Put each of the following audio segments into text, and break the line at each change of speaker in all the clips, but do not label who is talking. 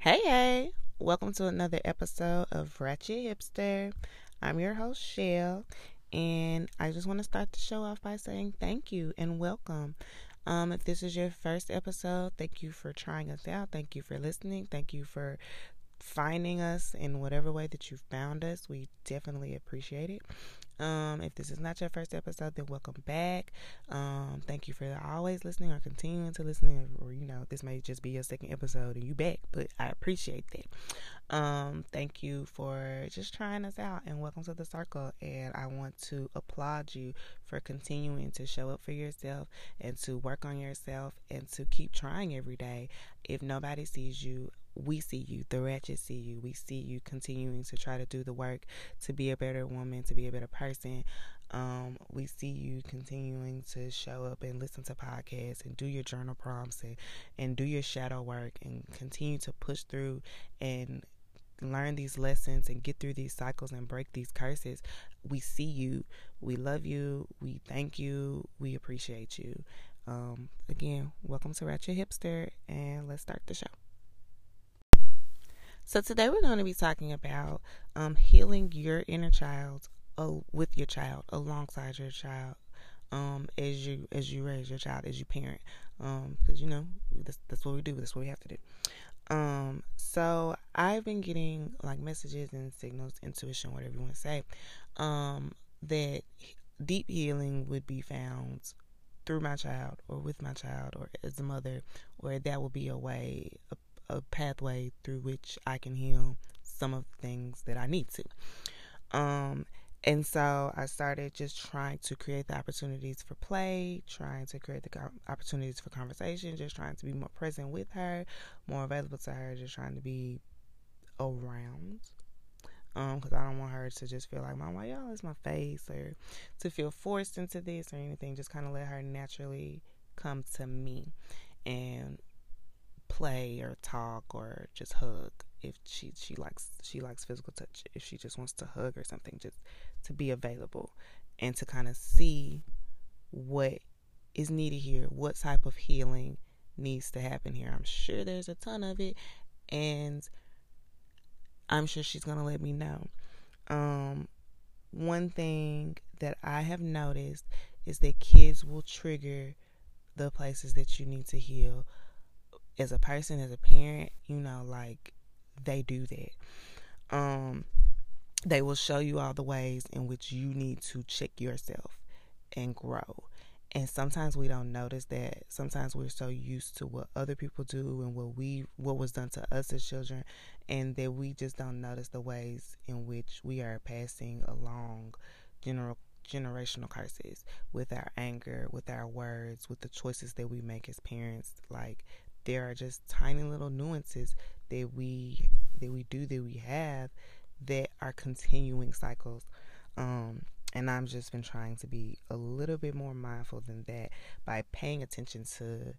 Hey, hey, welcome to another episode of Ratchet Hipster. I'm your host, Shell, and I just want to start the show off by saying thank you and welcome. Um, if this is your first episode, thank you for trying us out. Thank you for listening. Thank you for finding us in whatever way that you found us. We definitely appreciate it. Um, if this is not your first episode, then welcome back. Um, thank you for always listening or continuing to listen, or you know, this may just be your second episode and you back, but I appreciate that. Um, thank you for just trying us out and welcome to the circle. And I want to applaud you for continuing to show up for yourself and to work on yourself and to keep trying every day. If nobody sees you, we see you, the wretched see you. We see you continuing to try to do the work to be a better woman, to be a better person. Um, we see you continuing to show up and listen to podcasts and do your journal prompts and, and do your shadow work and continue to push through and learn these lessons and get through these cycles and break these curses. We see you. We love you. We thank you. We appreciate you. Um, again, welcome to Ratchet Hipster, and let's start the show. So today we're going to be talking about um, healing your inner child uh, with your child, alongside your child, um, as you as you raise your child, as you parent, because um, you know that's that's what we do. That's what we have to do. Um, so I've been getting like messages and signals, intuition, whatever you want to say, um, that deep healing would be found through my child or with my child or as a mother, or that will be a way, a a pathway through which I can heal some of the things that I need to. Um, and so I started just trying to create the opportunities for play, trying to create the opportunities for conversation, just trying to be more present with her, more available to her, just trying to be around. Um, because I don't want her to just feel like, Mom, why y'all is my face, or to feel forced into this or anything. Just kind of let her naturally come to me. And play or talk or just hug if she she likes she likes physical touch if she just wants to hug or something just to be available and to kind of see what is needed here what type of healing needs to happen here. I'm sure there's a ton of it and i'm sure she's going to let me know. Um one thing that i have noticed is that kids will trigger the places that you need to heal as a person, as a parent, you know, like they do that. Um, they will show you all the ways in which you need to check yourself and grow. And sometimes we don't notice that. Sometimes we're so used to what other people do and what we what was done to us as children and that we just don't notice the ways in which we are passing along general generational curses with our anger, with our words, with the choices that we make as parents. Like there are just tiny little nuances that we that we do that we have that are continuing cycles um, and I've just been trying to be a little bit more mindful than that by paying attention to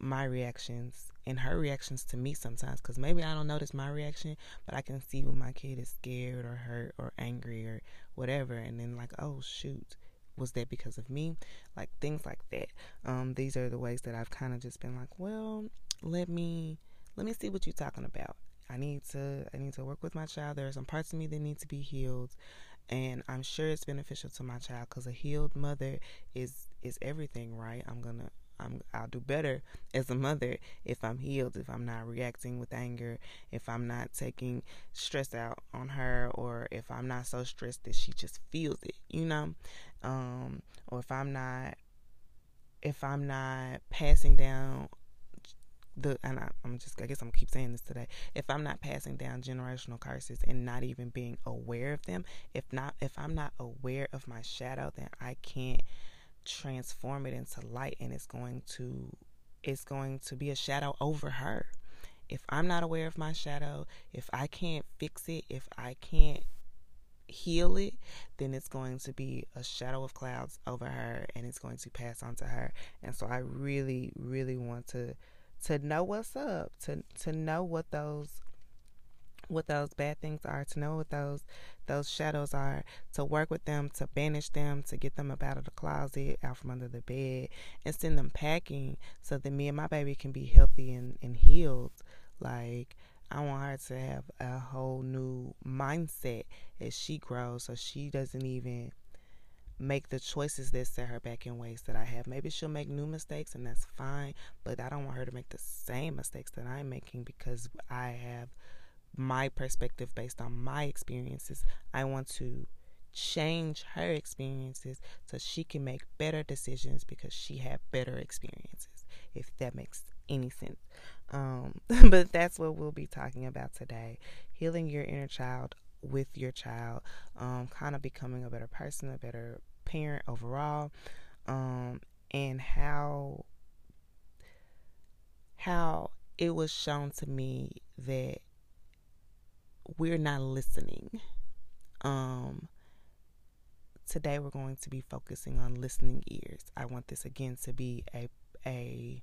my reactions and her reactions to me sometimes because maybe I don't notice my reaction, but I can see when my kid is scared or hurt or angry or whatever, and then like, oh shoot, was that because of me? Like things like that. Um, these are the ways that I've kind of just been like, well, let me let me see what you're talking about. I need to I need to work with my child. There are some parts of me that need to be healed, and I'm sure it's beneficial to my child because a healed mother is is everything, right? I'm gonna I'm I'll do better as a mother if I'm healed, if I'm not reacting with anger, if I'm not taking stress out on her, or if I'm not so stressed that she just feels it, you know, um, or if I'm not if I'm not passing down the and I, am just I guess I'm keep saying this today. If I'm not passing down generational curses and not even being aware of them, if not if I'm not aware of my shadow, then I can't transform it into light and it's going to it's going to be a shadow over her. If I'm not aware of my shadow, if I can't fix it, if I can't heal it, then it's going to be a shadow of clouds over her and it's going to pass on to her. And so I really, really want to to know what's up, to to know what those what those bad things are, to know what those those shadows are, to work with them, to banish them, to get them up out of the closet, out from under the bed, and send them packing so that me and my baby can be healthy and, and healed. Like I want her to have a whole new mindset as she grows so she doesn't even make the choices that set her back in ways that I have. Maybe she'll make new mistakes and that's fine, but I don't want her to make the same mistakes that I'm making because I have my perspective based on my experiences. I want to change her experiences so she can make better decisions because she had better experiences, if that makes any sense. Um, but that's what we'll be talking about today healing your inner child with your child, um, kind of becoming a better person, a better parent overall, um, and how how it was shown to me that we're not listening. Um, today we're going to be focusing on listening ears. I want this again to be a a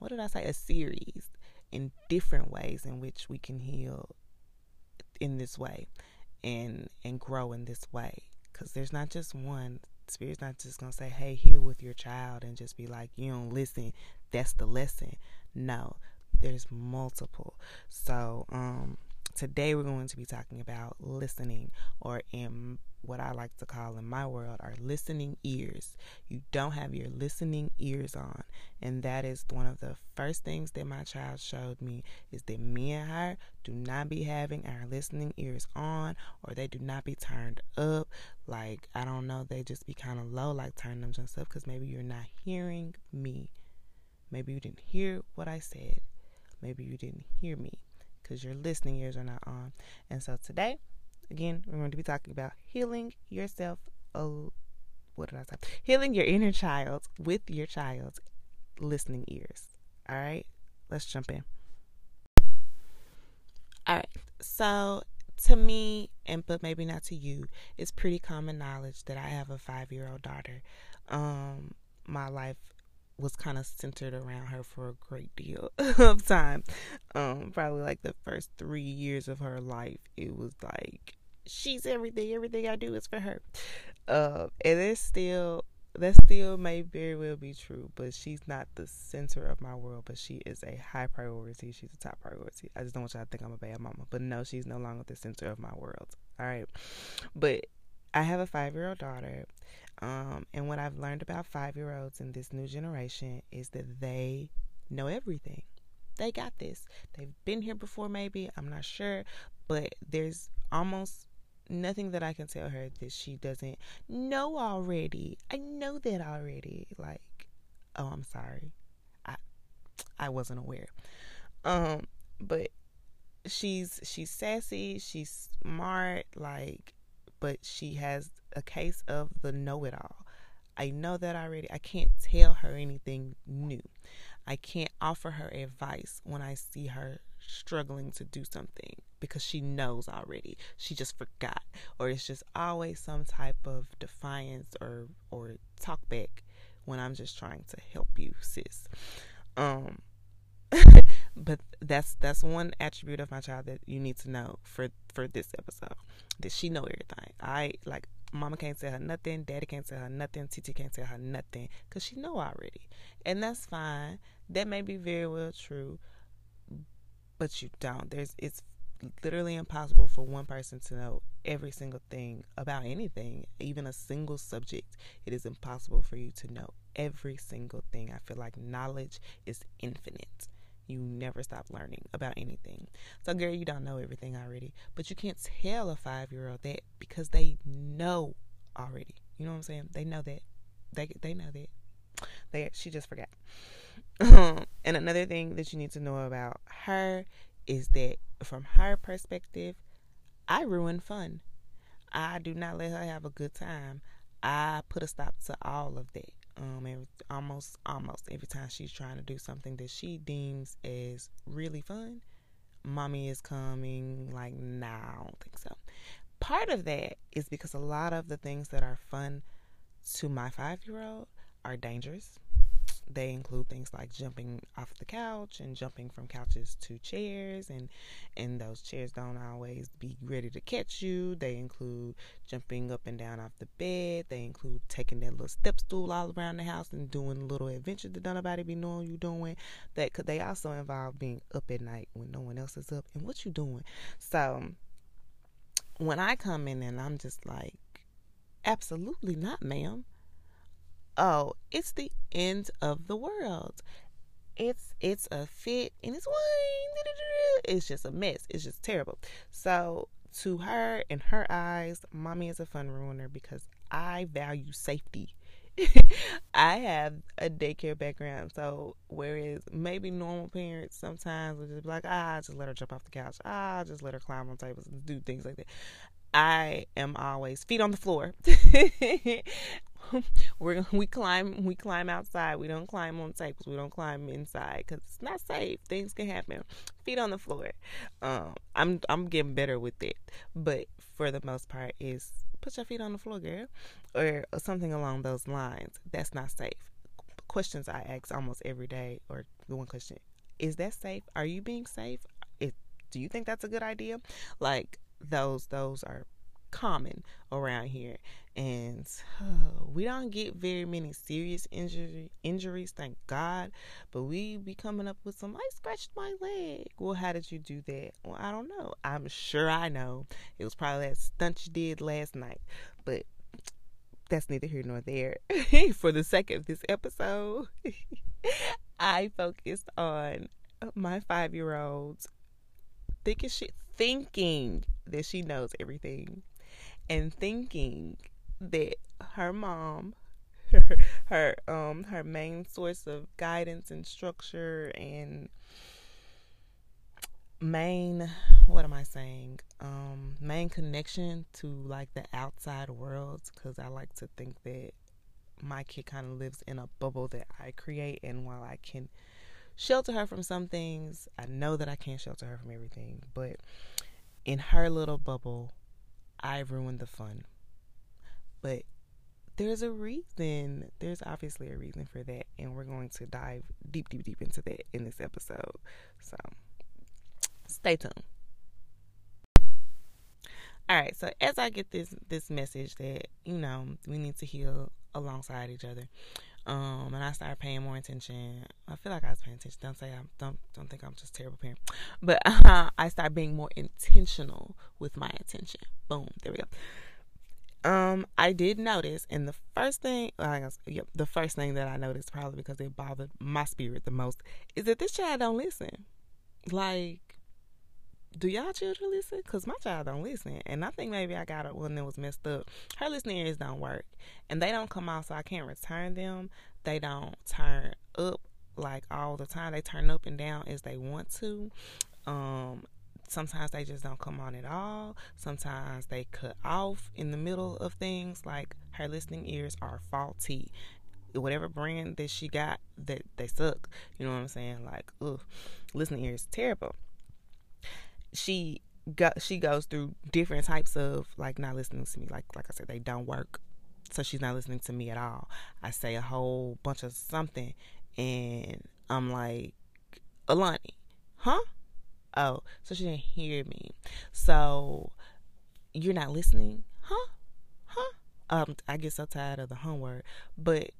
what did I say? A series in different ways in which we can heal in this way and and grow in this way because there's not just one spirit's not just gonna say hey heal with your child and just be like you don't listen that's the lesson no there's multiple so um today we're going to be talking about listening or in what I like to call in my world are listening ears. You don't have your listening ears on. And that is one of the first things that my child showed me is that me and her do not be having our listening ears on or they do not be turned up. Like, I don't know, they just be kind of low, like turn them just up because maybe you're not hearing me. Maybe you didn't hear what I said. Maybe you didn't hear me because your listening ears are not on. And so today, Again, we're going to be talking about healing yourself. Oh, what did I say? Healing your inner child with your child's listening ears. All right, let's jump in. All right, so to me, and but maybe not to you, it's pretty common knowledge that I have a five year old daughter. Um, my life was kind of centered around her for a great deal of time. Um, probably like the first three years of her life, it was like she's everything. Everything I do is for her. Uh, and it's still that still may very well be true, but she's not the center of my world. But she is a high priority. She's a top priority. I just don't want y'all to think I'm a bad mama. But no, she's no longer the center of my world. All right, but I have a five year old daughter. Um, and what I've learned about five year olds in this new generation is that they know everything. They got this. They've been here before, maybe. I'm not sure. But there's almost nothing that I can tell her that she doesn't know already. I know that already. Like, oh, I'm sorry. I I wasn't aware. Um, but she's she's sassy, she's smart, like but she has a case of the know-it-all. I know that already. I can't tell her anything new. I can't offer her advice when I see her struggling to do something because she knows already. She just forgot. Or it's just always some type of defiance or or talk back when I'm just trying to help you, sis. Um but that's that's one attribute of my child that you need to know for for this episode. That she know everything. I like mama can't tell her nothing, daddy can't tell her nothing, TT can't tell her nothing cuz she know already. And that's fine. That may be very well true but you don't. There's it's literally impossible for one person to know every single thing about anything, even a single subject. It is impossible for you to know every single thing. I feel like knowledge is infinite. You never stop learning about anything. So, girl, you don't know everything already, but you can't tell a five year old that because they know already. You know what I'm saying? They know that. They they know that. They she just forgot. And another thing that you need to know about her is that from her perspective, I ruin fun. I do not let her have a good time. I put a stop to all of that. Um, every, almost, almost every time she's trying to do something that she deems as really fun, mommy is coming. Like, nah, I don't think so. Part of that is because a lot of the things that are fun to my five year old are dangerous they include things like jumping off the couch and jumping from couches to chairs and and those chairs don't always be ready to catch you. They include jumping up and down off the bed. They include taking that little step stool all around the house and doing little adventures that nobody be knowing you doing. That could they also involve being up at night when no one else is up and what you doing. So when I come in and I'm just like, absolutely not, ma'am oh, it's the end of the world. It's it's a fit and it's It's just a mess. It's just terrible. So to her, in her eyes, mommy is a fun ruiner because I value safety. I have a daycare background, so whereas maybe normal parents sometimes would just be like, ah, just let her jump off the couch, ah, just let her climb on tables and do things like that. I am always feet on the floor. we we climb we climb outside. We don't climb on tables. We don't climb inside because it's not safe. Things can happen. Feet on the floor. Um, I'm I'm getting better with it, but for the most part, is put your feet on the floor, girl, or, or something along those lines. That's not safe. Questions I ask almost every day, or the one question: Is that safe? Are you being safe? If, do you think that's a good idea? Like those those are common around here. And uh, we don't get very many serious injury injuries thank god. But we be coming up with some i scratched my leg. Well how did you do that? Well i don't know. I'm sure i know. It was probably that stunt you did last night. But that's neither here nor there. For the sake of this episode i focused on my five year olds thinking shit thinking that she knows everything and thinking that her mom her, her um her main source of guidance and structure and main what am i saying? Um main connection to like the outside world because i like to think that my kid kind of lives in a bubble that i create and while i can shelter her from some things i know that i can't shelter her from everything but in her little bubble I ruined the fun. But there's a reason. There's obviously a reason for that, and we're going to dive deep, deep, deep into that in this episode. So stay tuned. All right, so as I get this this message that you know we need to heal alongside each other, um, and I started paying more attention. I feel like I was paying attention. Don't say I don't don't think I'm just terrible parent, but uh, I started being more intentional with my attention. Boom, there we go. Um, I did notice, and the first thing, guess, yep, the first thing that I noticed, probably because it bothered my spirit the most, is that this child don't listen. Like, do y'all children listen? Cause my child don't listen, and I think maybe I got it when it was messed up. Her listening ears don't work, and they don't come out, so I can't return them. They don't turn up like all the time. They turn up and down as they want to. Um, sometimes they just don't come on at all. Sometimes they cut off in the middle of things. Like her listening ears are faulty. Whatever brand that she got, that they suck. You know what I'm saying? Like, ugh, listening ears terrible she go, she goes through different types of like not listening to me. Like like I said, they don't work. So she's not listening to me at all. I say a whole bunch of something, and I'm like, Alani, huh? Oh, so she didn't hear me. So you're not listening, huh? Huh? Um, I get so tired of the homework, but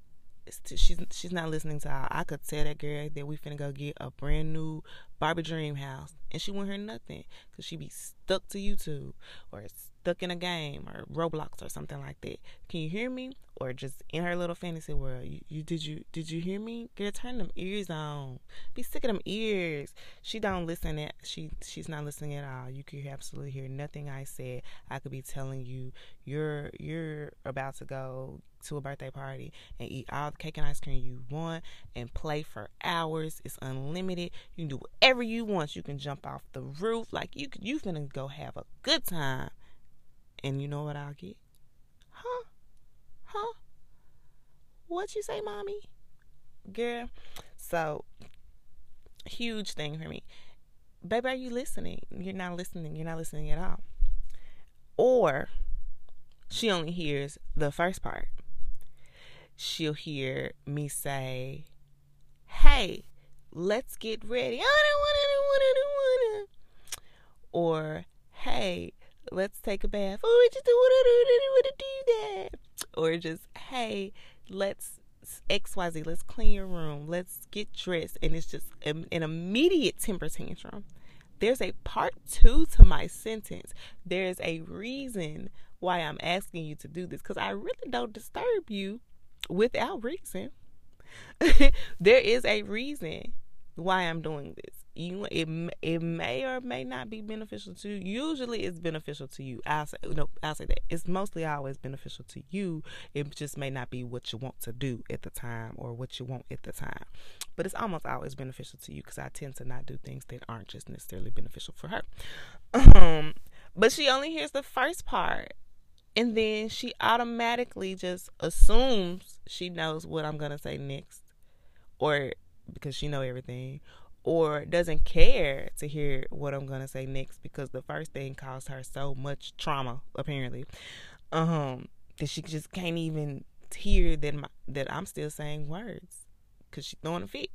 she's she's not listening to. I could tell that girl that we finna go get a brand new Barbie Dream house, and she wouldn't hear nothing because she'd be stuck to YouTube or stuck in a game or Roblox or something like that. Can you hear me? Or just in her little fantasy world. You, you did you did you hear me? Girl, turn them ears on. Be sick of them ears. She don't listen at she she's not listening at all. You can absolutely hear nothing I said. I could be telling you you're you're about to go to a birthday party and eat all the cake and ice cream you want and play for hours. It's unlimited. You can do whatever you want. You can jump off the roof. Like you you finna go have a good time. And you know what I'll get? Huh? Huh? What you say, mommy? Girl. So huge thing for me. Baby, are you listening? You're not listening. You're not listening at all. Or she only hears the first part she'll hear me say, hey, let's get ready. I don't want to, I don't want to. Or, hey, let's take a bath. Oh, I just want to, do that. Or just, hey, let's XYZ, let's clean your room, let's get dressed. And it's just an immediate temper tantrum. There's a part two to my sentence. There's a reason why I'm asking you to do this because I really don't disturb you without reason. there is a reason why I'm doing this. You, it it may or may not be beneficial to you. Usually, it's beneficial to you. I'll say no. I'll say that it's mostly always beneficial to you. It just may not be what you want to do at the time or what you want at the time, but it's almost always beneficial to you because I tend to not do things that aren't just necessarily beneficial for her. Um, but she only hears the first part and then she automatically just assumes she knows what I'm going to say next or because she know everything or doesn't care to hear what I'm going to say next because the first thing caused her so much trauma apparently. Um that she just can't even hear that my, that I'm still saying words cuz she's throwing a fit.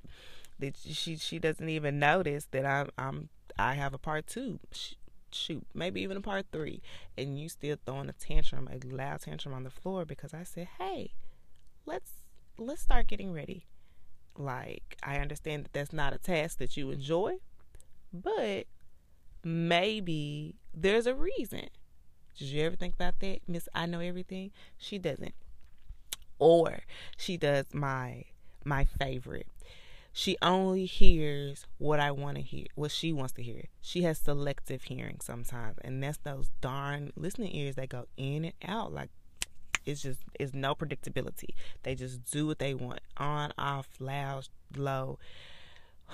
That she she doesn't even notice that I'm I'm I have a part 2 she, shoot, maybe even a part three, and you still throwing a tantrum, a loud tantrum on the floor because I said, hey, let's let's start getting ready. Like I understand that that's not a task that you enjoy, but maybe there's a reason. Did you ever think about that, Miss? I know everything. She doesn't, or she does my my favorite she only hears what I want to hear, what she wants to hear. She has selective hearing sometimes, and that's those darn listening ears that go in and out. Like it's just it's no predictability. They just do what they want, on, off, loud, low.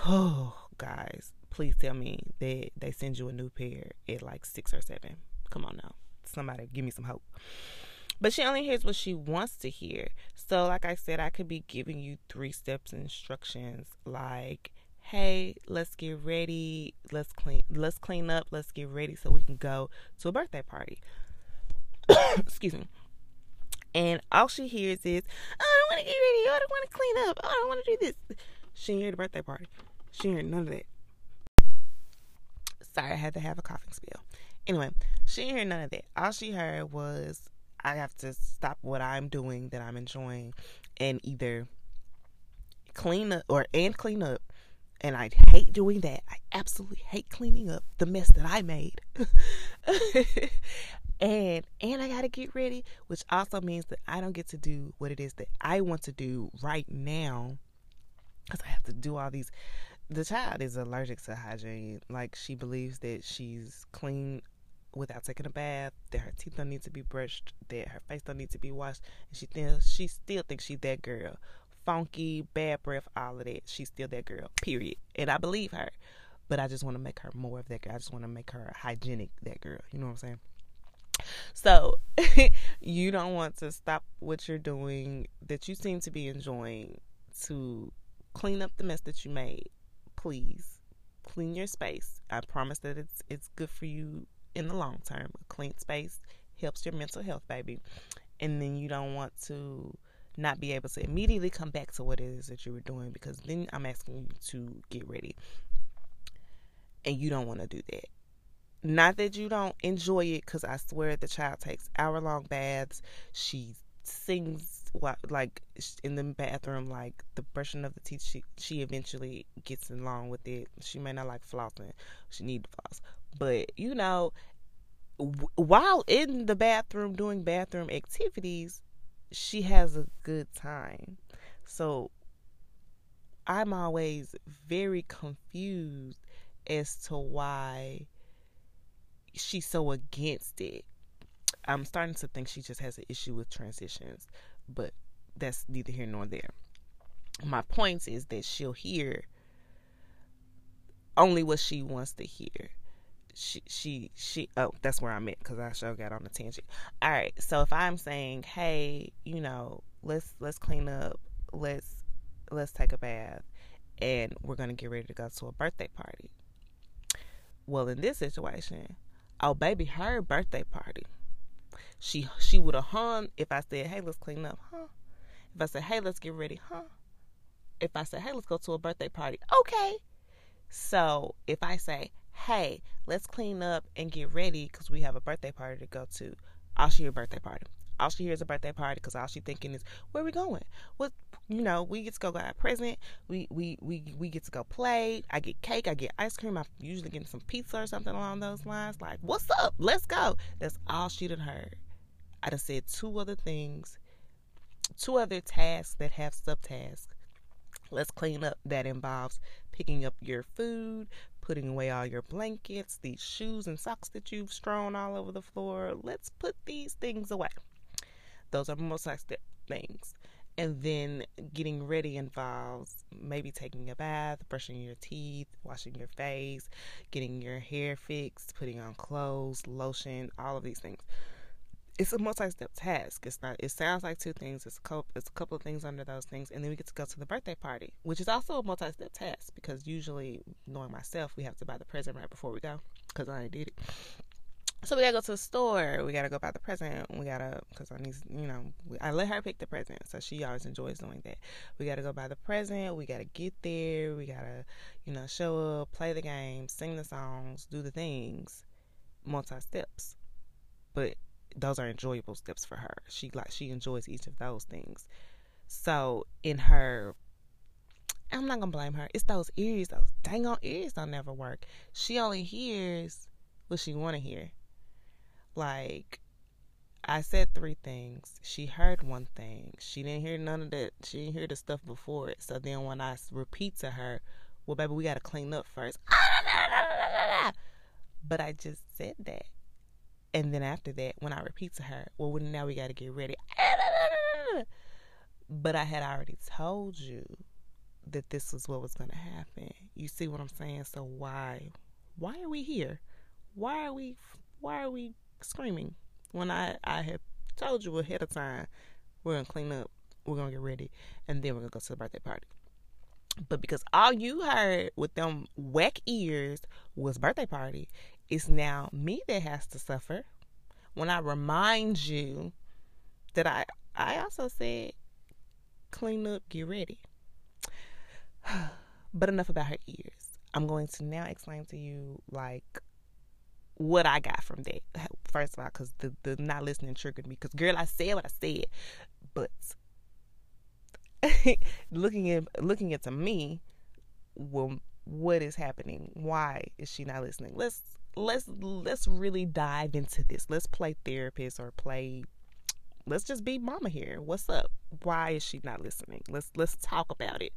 Oh, guys, please tell me that they send you a new pair at like six or seven. Come on now, somebody give me some hope. But she only hears what she wants to hear. So, like I said, I could be giving you three steps instructions like, hey, let's get ready, let's clean let's clean up, let's get ready so we can go to a birthday party. Excuse me. And all she hears is, oh, I don't want to get ready, I don't want to clean up, oh, I don't want to do this. She didn't hear the birthday party. She didn't hear none of that. Sorry, I had to have a coughing spell. Anyway, she didn't hear none of that. All she heard was I have to stop what I'm doing that I'm enjoying and either clean up or and clean up. And I hate doing that. I absolutely hate cleaning up the mess that I made. and and I got to get ready, which also means that I don't get to do what it is that I want to do right now cuz I have to do all these the child is allergic to hygiene. Like she believes that she's clean without taking a bath, that her teeth don't need to be brushed, that her face don't need to be washed, and she thinks she still thinks she's that girl. Funky, bad breath, all of that. She's still that girl. Period. And I believe her. But I just want to make her more of that girl. I just want to make her hygienic that girl. You know what I'm saying? So you don't want to stop what you're doing that you seem to be enjoying to clean up the mess that you made. Please clean your space. I promise that it's it's good for you in the long term. A clean space helps your mental health, baby. And then you don't want to not be able to immediately come back to what it is that you were doing because then I'm asking you to get ready. And you don't want to do that. Not that you don't enjoy it, because I swear the child takes hour long baths. She sings like in the bathroom, like the brushing of the teeth. She she eventually gets along with it. She may not like flossing. She need to floss, but you know, while in the bathroom doing bathroom activities, she has a good time. So I'm always very confused as to why she's so against it. I'm starting to think she just has an issue with transitions, but that's neither here nor there. My point is that she'll hear only what she wants to hear she she she oh that's where I'm at because I sure got on a tangent. All right, so if I'm saying, hey, you know, let's let's clean up, let's let's take a bath, and we're gonna get ready to go to a birthday party. Well, in this situation, oh baby, her birthday party. She she would have hung if I said, hey, let's clean up, huh? If I said, hey, let's get ready, huh? if I say, hey, let's go to a birthday party, okay. So if I say, hey, let's clean up and get ready because we have a birthday party to go to, all she hear birthday party. All she hears a birthday party because all she thinking is, where we going? What you know, we get to go get a present. We we we we get to go play. I get cake. I get ice cream. I'm usually getting some pizza or something along those lines. Like, what's up? Let's go. That's all she done heard. I done said two other things, two other tasks that have subtasks. Let's clean up. That involves picking up your food, putting away all your blankets, these shoes and socks that you've strewn all over the floor. Let's put these things away. Those are most step things. And then getting ready involves maybe taking a bath, brushing your teeth, washing your face, getting your hair fixed, putting on clothes, lotion, all of these things. It's a multi-step task. It's not. It sounds like two things. It's a couple. It's a couple of things under those things, and then we get to go to the birthday party, which is also a multi-step task because usually, knowing myself, we have to buy the present right before we go because I did it. So we gotta go to the store. We gotta go buy the present. We gotta, cause I need, you know, I let her pick the present, so she always enjoys doing that. We gotta go buy the present. We gotta get there. We gotta, you know, show up, play the game, sing the songs, do the things, multi steps. But those are enjoyable steps for her. She like she enjoys each of those things. So in her I'm not gonna blame her. It's those ears, those dang on ears don't never work. She only hears what she wanna hear. Like, I said three things. She heard one thing. She didn't hear none of that. She didn't hear the stuff before it. So then when I repeat to her, well, baby, we got to clean up first. But I just said that. And then after that, when I repeat to her, well, now we got to get ready. But I had already told you that this was what was going to happen. You see what I'm saying? So why, why are we here? Why are we, why are we screaming when I, I had told you ahead of time we're gonna clean up, we're gonna get ready, and then we're gonna go to the birthday party. But because all you heard with them whack ears was birthday party, it's now me that has to suffer. When I remind you that I I also said clean up, get ready. but enough about her ears. I'm going to now explain to you like what I got from that. First of all, because the, the not listening triggered me. Because, girl, I said what I said. But looking at looking at to me, well, what is happening? Why is she not listening? Let's let's let's really dive into this. Let's play therapist or play let's just be mama here. What's up? Why is she not listening? Let's let's talk about it.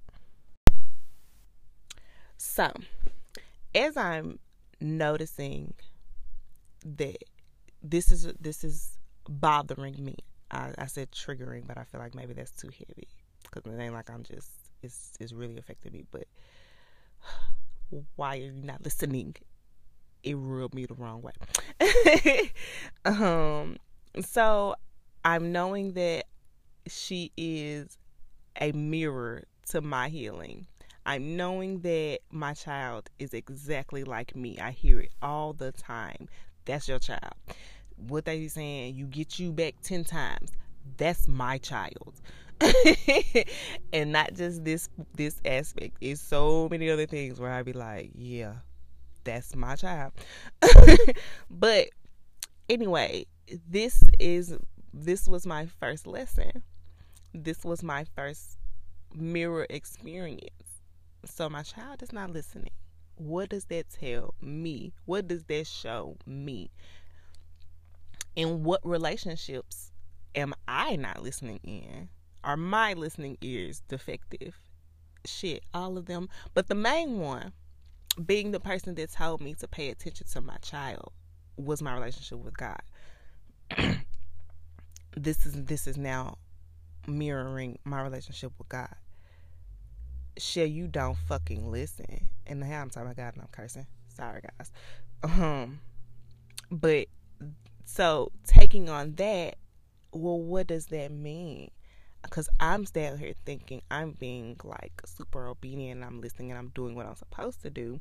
So, as I'm noticing that this is this is bothering me. I, I said triggering, but I feel like maybe that's too heavy because it ain't like I'm just it's it's really affecting me. But why are you not listening? It rubbed me the wrong way. um, so I'm knowing that she is a mirror to my healing. I'm knowing that my child is exactly like me. I hear it all the time. That's your child. What they be saying, you get you back 10 times. That's my child. and not just this this aspect. It's so many other things where I be like, yeah, that's my child. but anyway, this is this was my first lesson. This was my first mirror experience. So my child is not listening. What does that tell me? What does that show me? In what relationships am I not listening in? Are my listening ears defective? Shit, all of them. But the main one, being the person that told me to pay attention to my child, was my relationship with God. this is this is now mirroring my relationship with God. Share you don't fucking listen. And now I'm talking about God and I'm cursing. Sorry guys. Um but so taking on that, well what does that mean? Because I'm standing here thinking I'm being like super obedient and I'm listening and I'm doing what I'm supposed to do.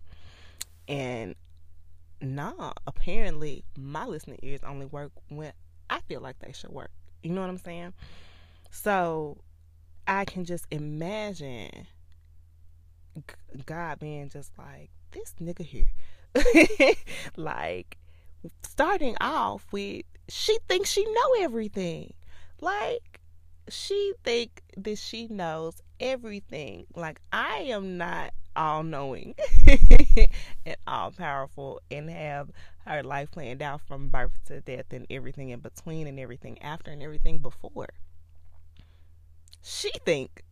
And nah, apparently my listening ears only work when I feel like they should work. You know what I'm saying? So I can just imagine God being just like this nigga here, like starting off with she thinks she know everything, like she think that she knows everything. Like I am not all knowing and all powerful and have her life planned out from birth to death and everything in between and everything after and everything before. She think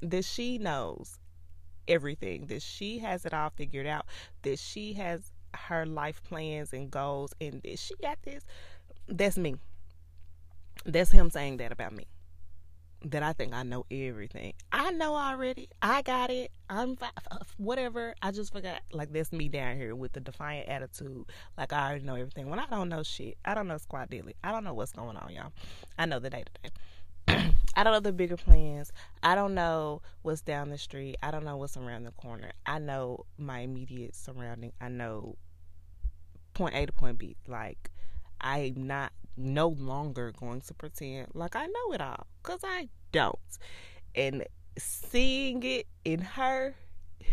that she knows everything, that she has it all figured out, that she has her life plans and goals and that she got this. That's me. That's him saying that about me that I think I know everything. I know already. I got it. I'm uh, whatever. I just forgot. Like that's me down here with the defiant attitude. Like I already know everything. When I don't know shit, I don't know squat daily. I don't know what's going on, y'all. I know the day to day. I don't know the bigger plans. I don't know what's down the street. I don't know what's around the corner. I know my immediate surrounding. I know point A to point B. Like I'm not no longer going to pretend like I know it all because I don't. And seeing it in her,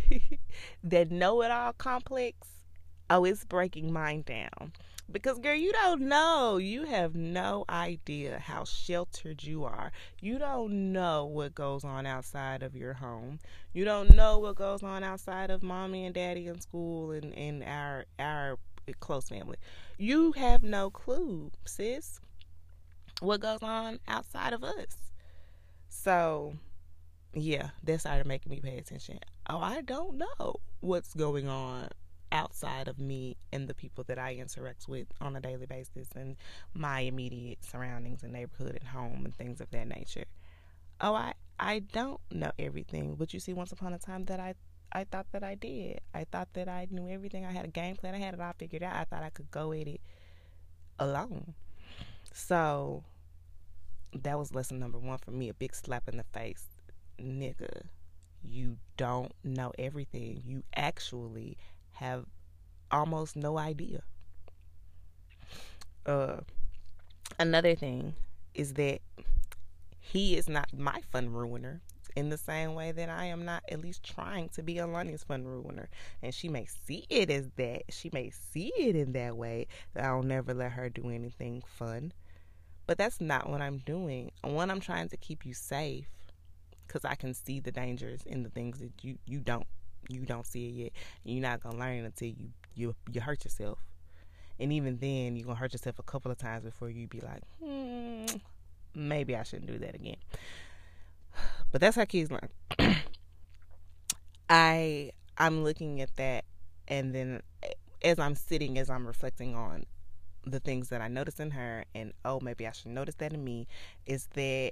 that know it all complex, oh, it's breaking mine down. Because, girl, you don't know. You have no idea how sheltered you are. You don't know what goes on outside of your home. You don't know what goes on outside of mommy and daddy in school and, and our our close family. You have no clue, sis, what goes on outside of us. So, yeah, that started making me pay attention. Oh, I don't know what's going on outside of me and the people that I interact with on a daily basis and my immediate surroundings and neighborhood and home and things of that nature. Oh, I I don't know everything, but you see once upon a time that I I thought that I did. I thought that I knew everything. I had a game plan. I had it all figured out. I thought I could go at it alone. So that was lesson number one for me a big slap in the face. Nigga, you don't know everything. You actually have almost no idea. Uh, another thing is that he is not my fun ruiner in the same way that I am not at least trying to be a Alani's fun ruiner. And she may see it as that. She may see it in that way that I'll never let her do anything fun. But that's not what I'm doing. One, I'm trying to keep you safe because I can see the dangers in the things that you, you don't you don't see it yet. You're not gonna learn until you you you hurt yourself. And even then, you're gonna hurt yourself a couple of times before you be like, hmm, maybe I shouldn't do that again. But that's how kids learn. I I'm looking at that and then as I'm sitting as I'm reflecting on the things that I notice in her and oh maybe I should notice that in me is that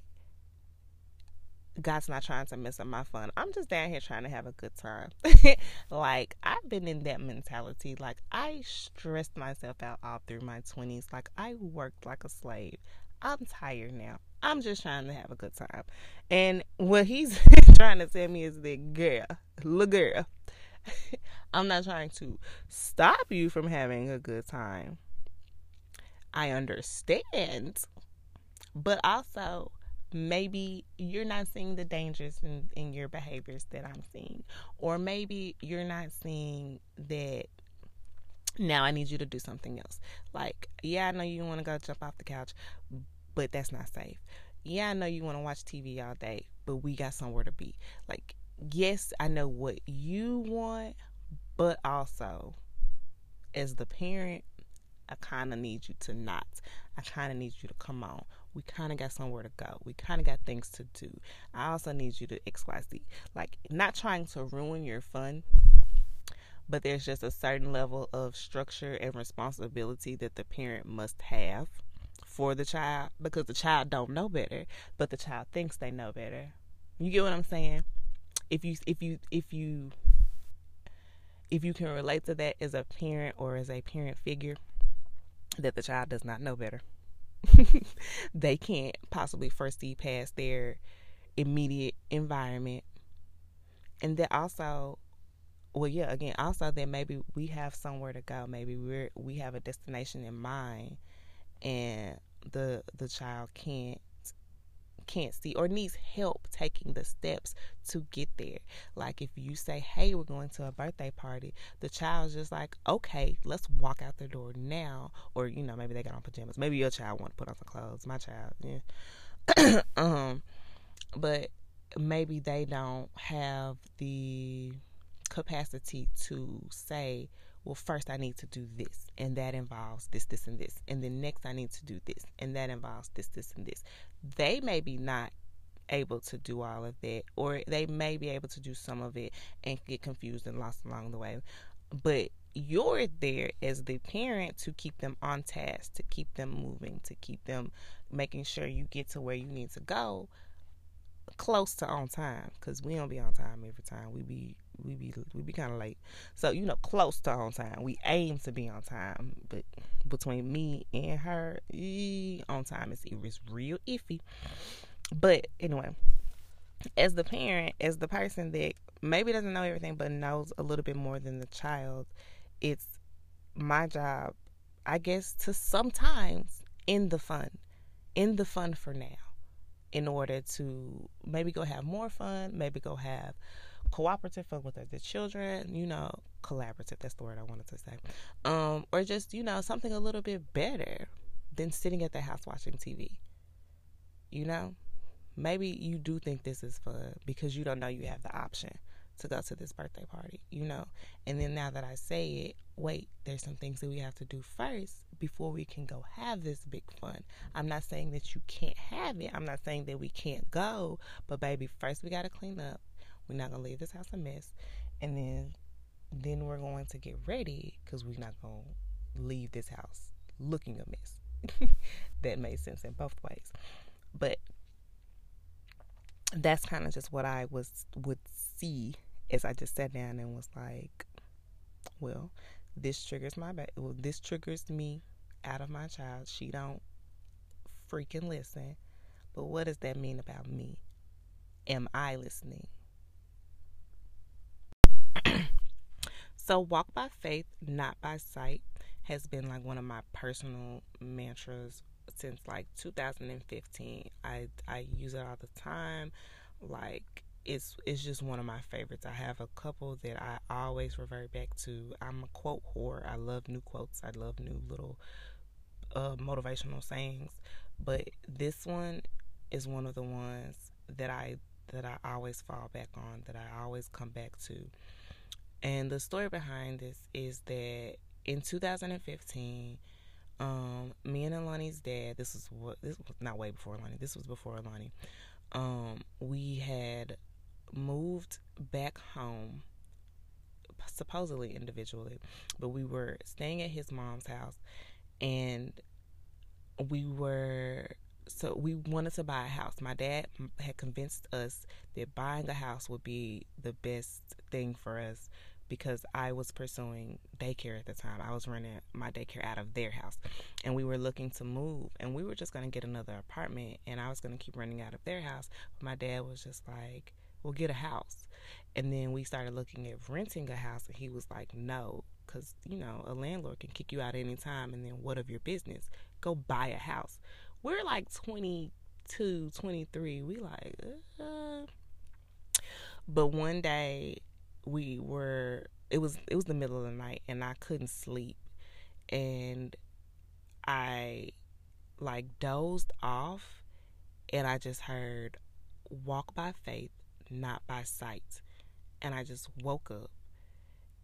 God's not trying to mess up my fun. I'm just down here trying to have a good time. like I've been in that mentality. Like I stressed myself out all through my 20s. Like I worked like a slave. I'm tired now. I'm just trying to have a good time. And what he's trying to tell me is that, girl, little girl, I'm not trying to stop you from having a good time. I understand, but also maybe you're not seeing the dangers in, in your behaviors that I'm seeing, or maybe you're not seeing that now I need you to do something else. Like, yeah, I know you want to go jump off the couch, but that's not safe. Yeah, I know you want to watch TV all day, but we got somewhere to be. Like, yes, I know what you want, but also as the parent, I kind of need you to not. I kind of need you to come on. We kind of got somewhere to go. We kind of got things to do. I also need you to XYZ. Like, not trying to ruin your fun, but there's just a certain level of structure and responsibility that the parent must have for the child because the child don't know better, but the child thinks they know better. You get what I'm saying? If you if you if you if you can relate to that as a parent or as a parent figure that the child does not know better. they can't possibly first see past their immediate environment. And that also well yeah, again, also that maybe we have somewhere to go. Maybe we're we have a destination in mind and the the child can't can't see or needs help taking the steps to get there. Like if you say, "Hey, we're going to a birthday party," the child's just like, "Okay, let's walk out the door now." Or you know, maybe they got on pajamas. Maybe your child want to put on some clothes. My child, yeah. um, but maybe they don't have the capacity to say, well, first I need to do this, and that involves this, this, and this. And then next I need to do this, and that involves this, this, and this. They may be not able to do all of that, or they may be able to do some of it and get confused and lost along the way. But you're there as the parent to keep them on task, to keep them moving, to keep them making sure you get to where you need to go close to on time because we don't be on time every time we be we be we be kind of late. So you know, close to on time. We aim to be on time, but between me and her, on time is is real iffy. But anyway, as the parent, as the person that maybe doesn't know everything but knows a little bit more than the child, it's my job, I guess, to sometimes end the fun, end the fun for now, in order to maybe go have more fun, maybe go have cooperative fun with the children, you know, collaborative, that's the word I wanted to say. Um, or just, you know, something a little bit better than sitting at the house watching TV. You know? Maybe you do think this is fun because you don't know you have the option to go to this birthday party, you know? And then now that I say it, wait, there's some things that we have to do first before we can go have this big fun. I'm not saying that you can't have it. I'm not saying that we can't go, but baby, first we got to clean up. We're not gonna leave this house a mess, and then then we're going to get ready because we're not gonna leave this house looking a mess. that made sense in both ways, but that's kind of just what I was would see as I just sat down and was like, well, this triggers my ba- well, this triggers me out of my child. She don't freaking listen. But what does that mean about me? Am I listening? so, walk by faith, not by sight, has been like one of my personal mantras since like 2015. I I use it all the time. Like it's it's just one of my favorites. I have a couple that I always revert back to. I'm a quote whore. I love new quotes. I love new little uh, motivational sayings. But this one is one of the ones that I that I always fall back on. That I always come back to. And the story behind this is that in 2015, um, me and Alani's dad, this was what this was not way before Alani, this was before Alani. Um, we had moved back home supposedly individually, but we were staying at his mom's house and we were so we wanted to buy a house. My dad had convinced us that buying a house would be the best thing for us because I was pursuing daycare at the time. I was running my daycare out of their house and we were looking to move and we were just going to get another apartment and I was going to keep running out of their house. But my dad was just like, "We'll get a house." And then we started looking at renting a house and he was like, "No, cuz you know, a landlord can kick you out any time and then what of your business? Go buy a house." We're like 22, 23. We like uh. but one day we were it was it was the middle of the night and I couldn't sleep. And I like dozed off and I just heard walk by faith not by sight. And I just woke up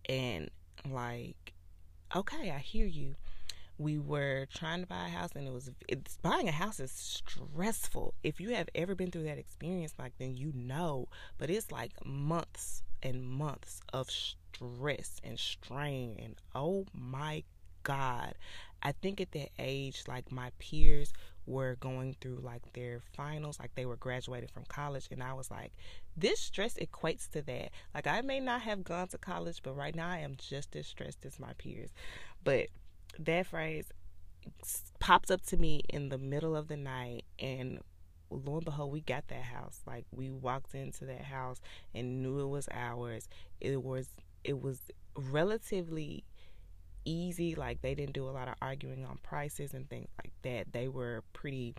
and like okay I hear you we were trying to buy a house and it was it's buying a house is stressful. If you have ever been through that experience like then you know but it's like months and months of stress and strain and oh my god. I think at that age like my peers were going through like their finals like they were graduating from college and i was like this stress equates to that. Like i may not have gone to college but right now i am just as stressed as my peers. But that phrase popped up to me in the middle of the night and lo and behold, we got that house. Like we walked into that house and knew it was ours. It was it was relatively easy. Like they didn't do a lot of arguing on prices and things like that. They were pretty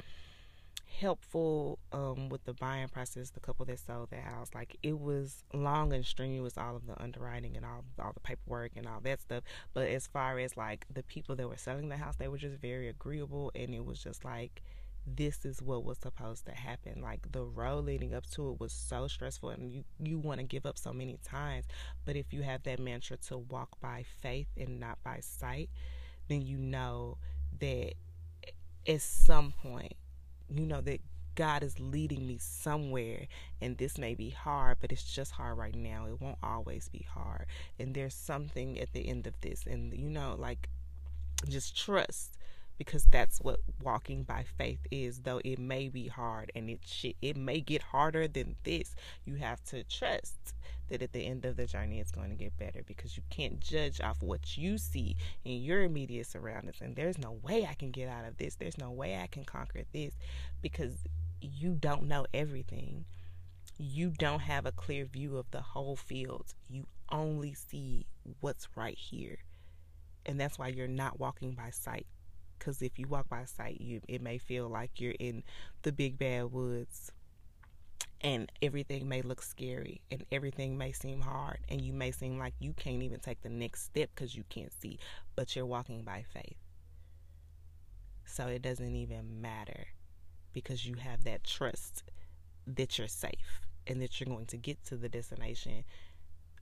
helpful um, with the buying process. The couple that sold the house, like it was long and strenuous, all of the underwriting and all all the paperwork and all that stuff. But as far as like the people that were selling the house, they were just very agreeable, and it was just like this is what was supposed to happen. Like the road leading up to it was so stressful, and you you want to give up so many times. But if you have that mantra to walk by faith and not by sight, then you know that at some point you know that God is leading me somewhere, and this may be hard, but it's just hard right now. It won't always be hard. And there's something at the end of this, and you know, like just trust because that's what walking by faith is though it may be hard and it should, it may get harder than this you have to trust that at the end of the journey it's going to get better because you can't judge off what you see in your immediate surroundings. And there's no way I can get out of this. There's no way I can conquer this because you don't know everything. You don't have a clear view of the whole field. You only see what's right here. And that's why you're not walking by sight. Because if you walk by sight, you it may feel like you're in the big bad woods, and everything may look scary, and everything may seem hard, and you may seem like you can't even take the next step because you can't see, but you're walking by faith. So it doesn't even matter because you have that trust that you're safe and that you're going to get to the destination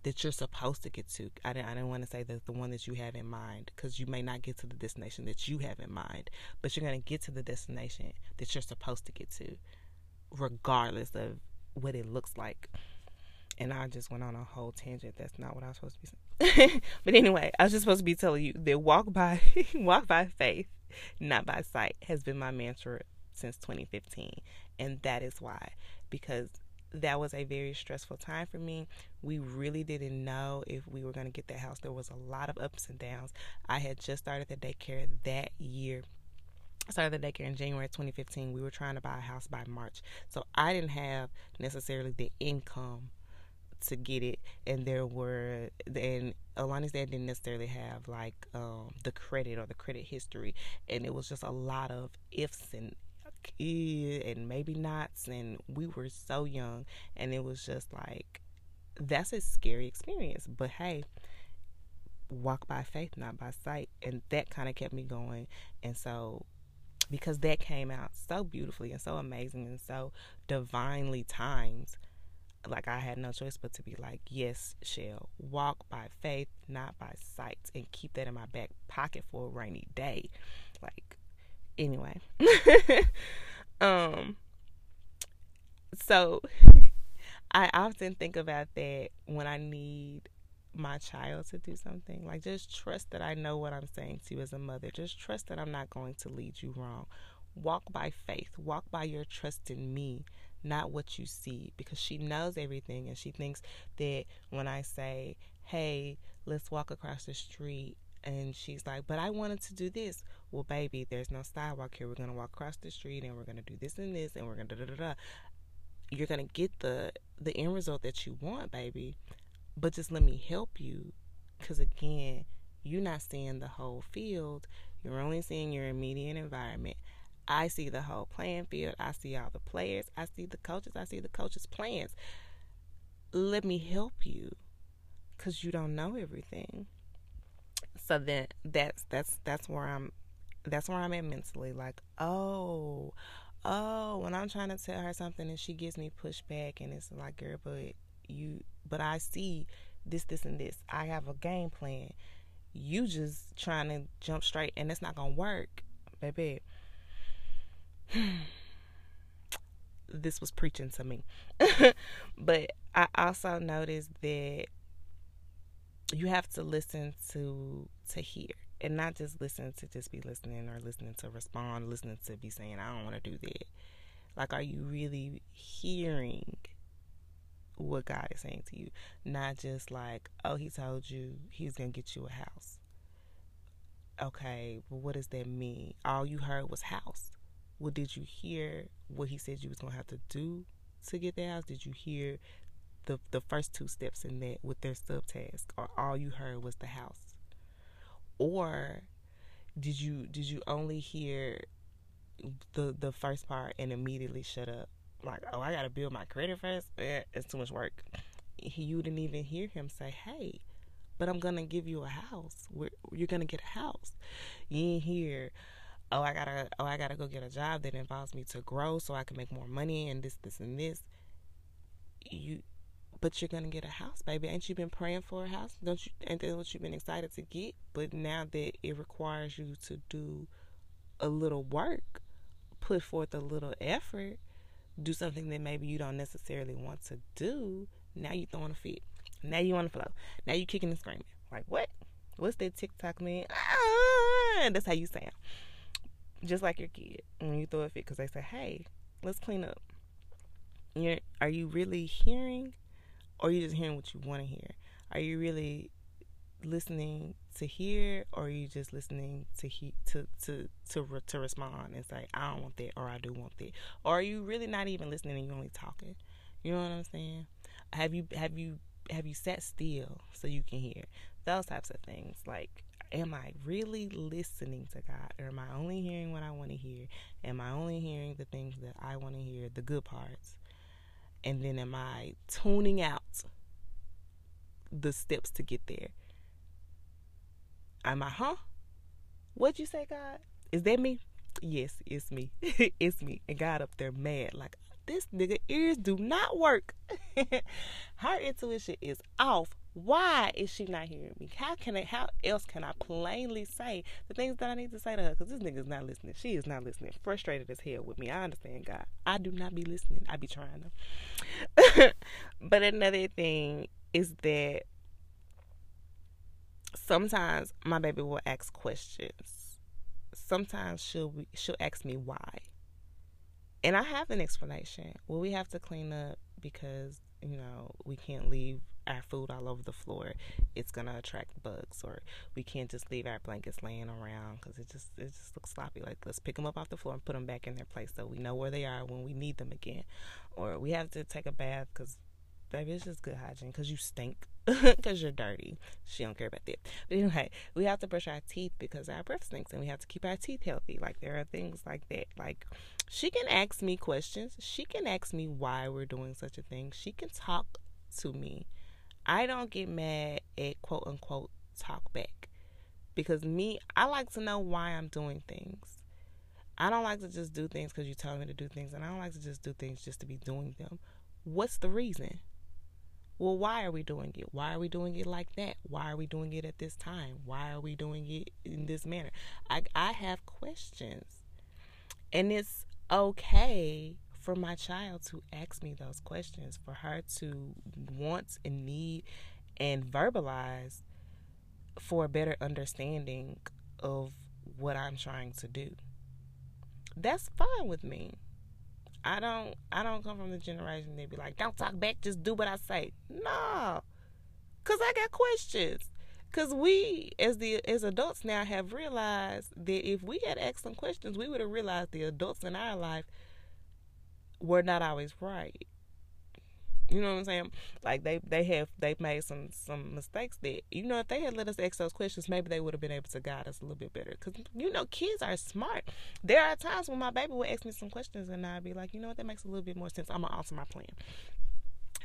that you're supposed to get to. I didn't, I didn't want to say that the one that you have in mind because you may not get to the destination that you have in mind, but you're going to get to the destination that you're supposed to get to, regardless of what it looks like. And I just went on a whole tangent. That's not what I was supposed to be saying. but anyway, I was just supposed to be telling you that walk by walk by faith, not by sight, has been my mantra since 2015. And that is why. Because that was a very stressful time for me. We really didn't know if we were going to get that house. There was a lot of ups and downs. I had just started the daycare that year. Started the daycare in January 2015. We were trying to buy a house by March. So I didn't have necessarily the income to get it. And there were and Alani's dad didn't necessarily have like um, the credit or the credit history. And it was just a lot of ifs and and maybe nots. And we were so young. And it was just like that's a scary experience. But hey walk by faith not by sight. And that kind of kept me going. And so because that came out so beautifully and so amazing and so divinely timed like I had no choice but to be like, yes, Shell, walk by faith, not by sight, and keep that in my back pocket for a rainy day. Like, anyway. um so I often think about that when I need my child to do something. Like just trust that I know what I'm saying to you as a mother. Just trust that I'm not going to lead you wrong. Walk by faith. Walk by your trust in me, not what you see because she knows everything and she thinks that when I say, "Hey, let's walk across the street and she's like, But I wanted to do this. Well, baby, there's no sidewalk here. We're going to walk across the street and we're going to do this and this and we're going to da da da. You're going to get the, the end result that you want, baby. But just let me help you. Because again, you're not seeing the whole field, you're only seeing your immediate environment. I see the whole playing field. I see all the players. I see the coaches. I see the coaches' plans. Let me help you because you don't know everything so then that's that's that's where I'm that's where I'm at mentally. Like, oh, oh, when I'm trying to tell her something and she gives me pushback and it's like, girl, but you but I see this, this and this. I have a game plan. You just trying to jump straight and it's not gonna work, baby. this was preaching to me. but I also noticed that you have to listen to to hear and not just listen to just be listening or listening to respond, listening to be saying, I don't want to do that. Like, are you really hearing what God is saying to you? Not just like, oh, He told you He's going to get you a house. Okay, well, what does that mean? All you heard was house. Well, did you hear what He said you was going to have to do to get the house? Did you hear the the first two steps in that with their subtask, or all you heard was the house, or did you did you only hear the the first part and immediately shut up. Like, oh, I gotta build my credit first. It's too much work. You didn't even hear him say, "Hey, but I'm gonna give you a house. Where you're gonna get a house." You ain't hear, "Oh, I gotta, oh, I gotta go get a job that involves me to grow so I can make more money and this, this, and this." You, but you're gonna get a house, baby. Ain't you been praying for a house? Don't you? Ain't that what you've been excited to get? But now that it requires you to do a little work, put forth a little effort, do something that maybe you don't necessarily want to do, now you throwing a fit. Now you on the flow. Now you kicking and screaming. Like what? What's that TikTok man? Ah, that's how you sound. Just like your kid when you throw a fit because they say, "Hey, let's clean up." You're, are you really hearing, or are you just hearing what you want to hear? Are you really listening to hear or are you just listening to he to to to re, to respond and say I don't want that or I do want that. Or are you really not even listening and you're only talking? You know what I'm saying? Have you have you have you sat still so you can hear? Those types of things. Like am I really listening to God? Or am I only hearing what I want to hear? Am I only hearing the things that I want to hear the good parts? And then am I tuning out the steps to get there Am I, huh? What'd you say, God? Is that me? Yes, it's me. it's me. And God up there mad. Like, this nigga ears do not work. Her intuition is off. Why is she not hearing me? How can I, how else can I plainly say the things that I need to say to her? Because this nigga is not listening. She is not listening. Frustrated as hell with me. I understand, God. I do not be listening. I be trying to. but another thing is that sometimes my baby will ask questions. Sometimes she'll she'll ask me why. And I have an explanation. Well, we have to clean up because, you know, we can't leave our food all over the floor. It's to attract bugs or we can't just leave our blankets laying around cuz it just it just looks sloppy. Like let's pick them up off the floor and put them back in their place so we know where they are when we need them again. Or we have to take a bath cuz baby, it's just good hygiene because you stink because you're dirty. She don't care about that. But anyway, we have to brush our teeth because our breath stinks and we have to keep our teeth healthy. Like there are things like that. Like she can ask me questions. She can ask me why we're doing such a thing. She can talk to me. I don't get mad at quote unquote talk back because me, I like to know why I'm doing things. I don't like to just do things because you tell me to do things, and I don't like to just do things just to be doing them. What's the reason? Well, why are we doing it? Why are we doing it like that? Why are we doing it at this time? Why are we doing it in this manner? I, I have questions. And it's okay for my child to ask me those questions, for her to want and need and verbalize for a better understanding of what I'm trying to do. That's fine with me. I don't I don't come from the generation they be like, Don't talk back, just do what I say. No. Cause I got questions. Cause we as the as adults now have realized that if we had asked some questions, we would have realized the adults in our life were not always right. You know what I'm saying? Like they they have they've made some some mistakes that you know if they had let us ask those questions, maybe they would have been able to guide us a little bit better. Because you know kids are smart. There are times when my baby would ask me some questions and I'd be like, you know what, that makes a little bit more sense. I'm gonna alter my plan.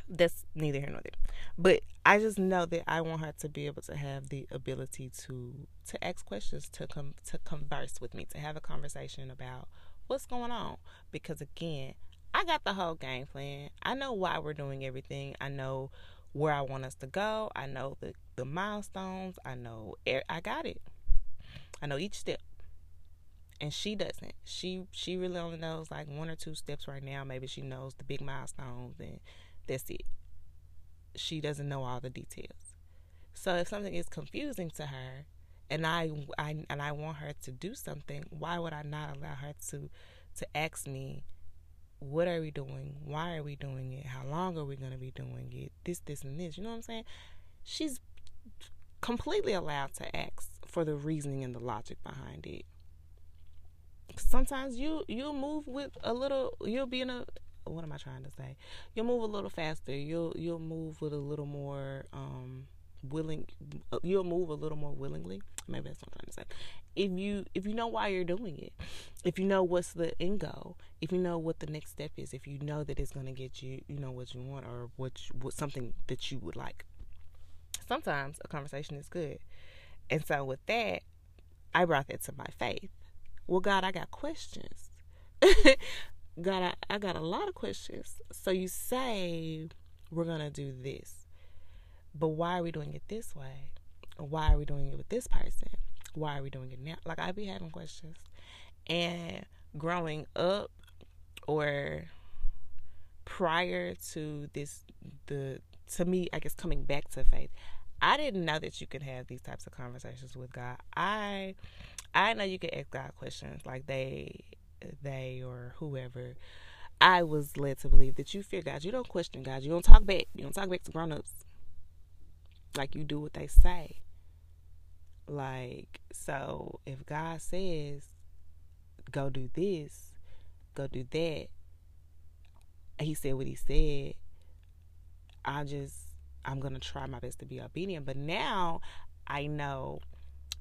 That's neither here nor there. But I just know that I want her to be able to have the ability to to ask questions, to come to converse with me, to have a conversation about what's going on. Because again, I got the whole game plan. I know why we're doing everything. I know where I want us to go. I know the the milestones. I know I got it. I know each step. And she doesn't. She she really only knows like one or two steps right now. Maybe she knows the big milestones and that's it. She doesn't know all the details. So if something is confusing to her and I, I and I want her to do something, why would I not allow her to to ask me what are we doing? Why are we doing it? How long are we going to be doing it? This, this, and this. You know what I'm saying? She's completely allowed to ask for the reasoning and the logic behind it. Sometimes you you'll move with a little. You'll be in a. What am I trying to say? You'll move a little faster. You'll you'll move with a little more um, willing uh, you'll move a little more willingly. Maybe that's what i'm trying to say. If you if you know why you're doing it if you know what's the end goal if you know what the next step is if you know that it's going to get you you know what you want or what you, what something that you would like. Sometimes a conversation is good. And so with that i brought that to my faith. Well god i got questions. God I, I got a lot of questions. So you say we're going to do this but why are we doing it this way? Why are we doing it with this person? Why are we doing it now? Like I be having questions. And growing up or prior to this the to me, I guess coming back to faith, I didn't know that you could have these types of conversations with God. I I know you can ask God questions like they they or whoever. I was led to believe that you fear God. You don't question God. You don't talk back. You don't talk back to grown ups like you do what they say. Like, so if God says, go do this, go do that, he said what he said, I just, I'm going to try my best to be obedient. But now I know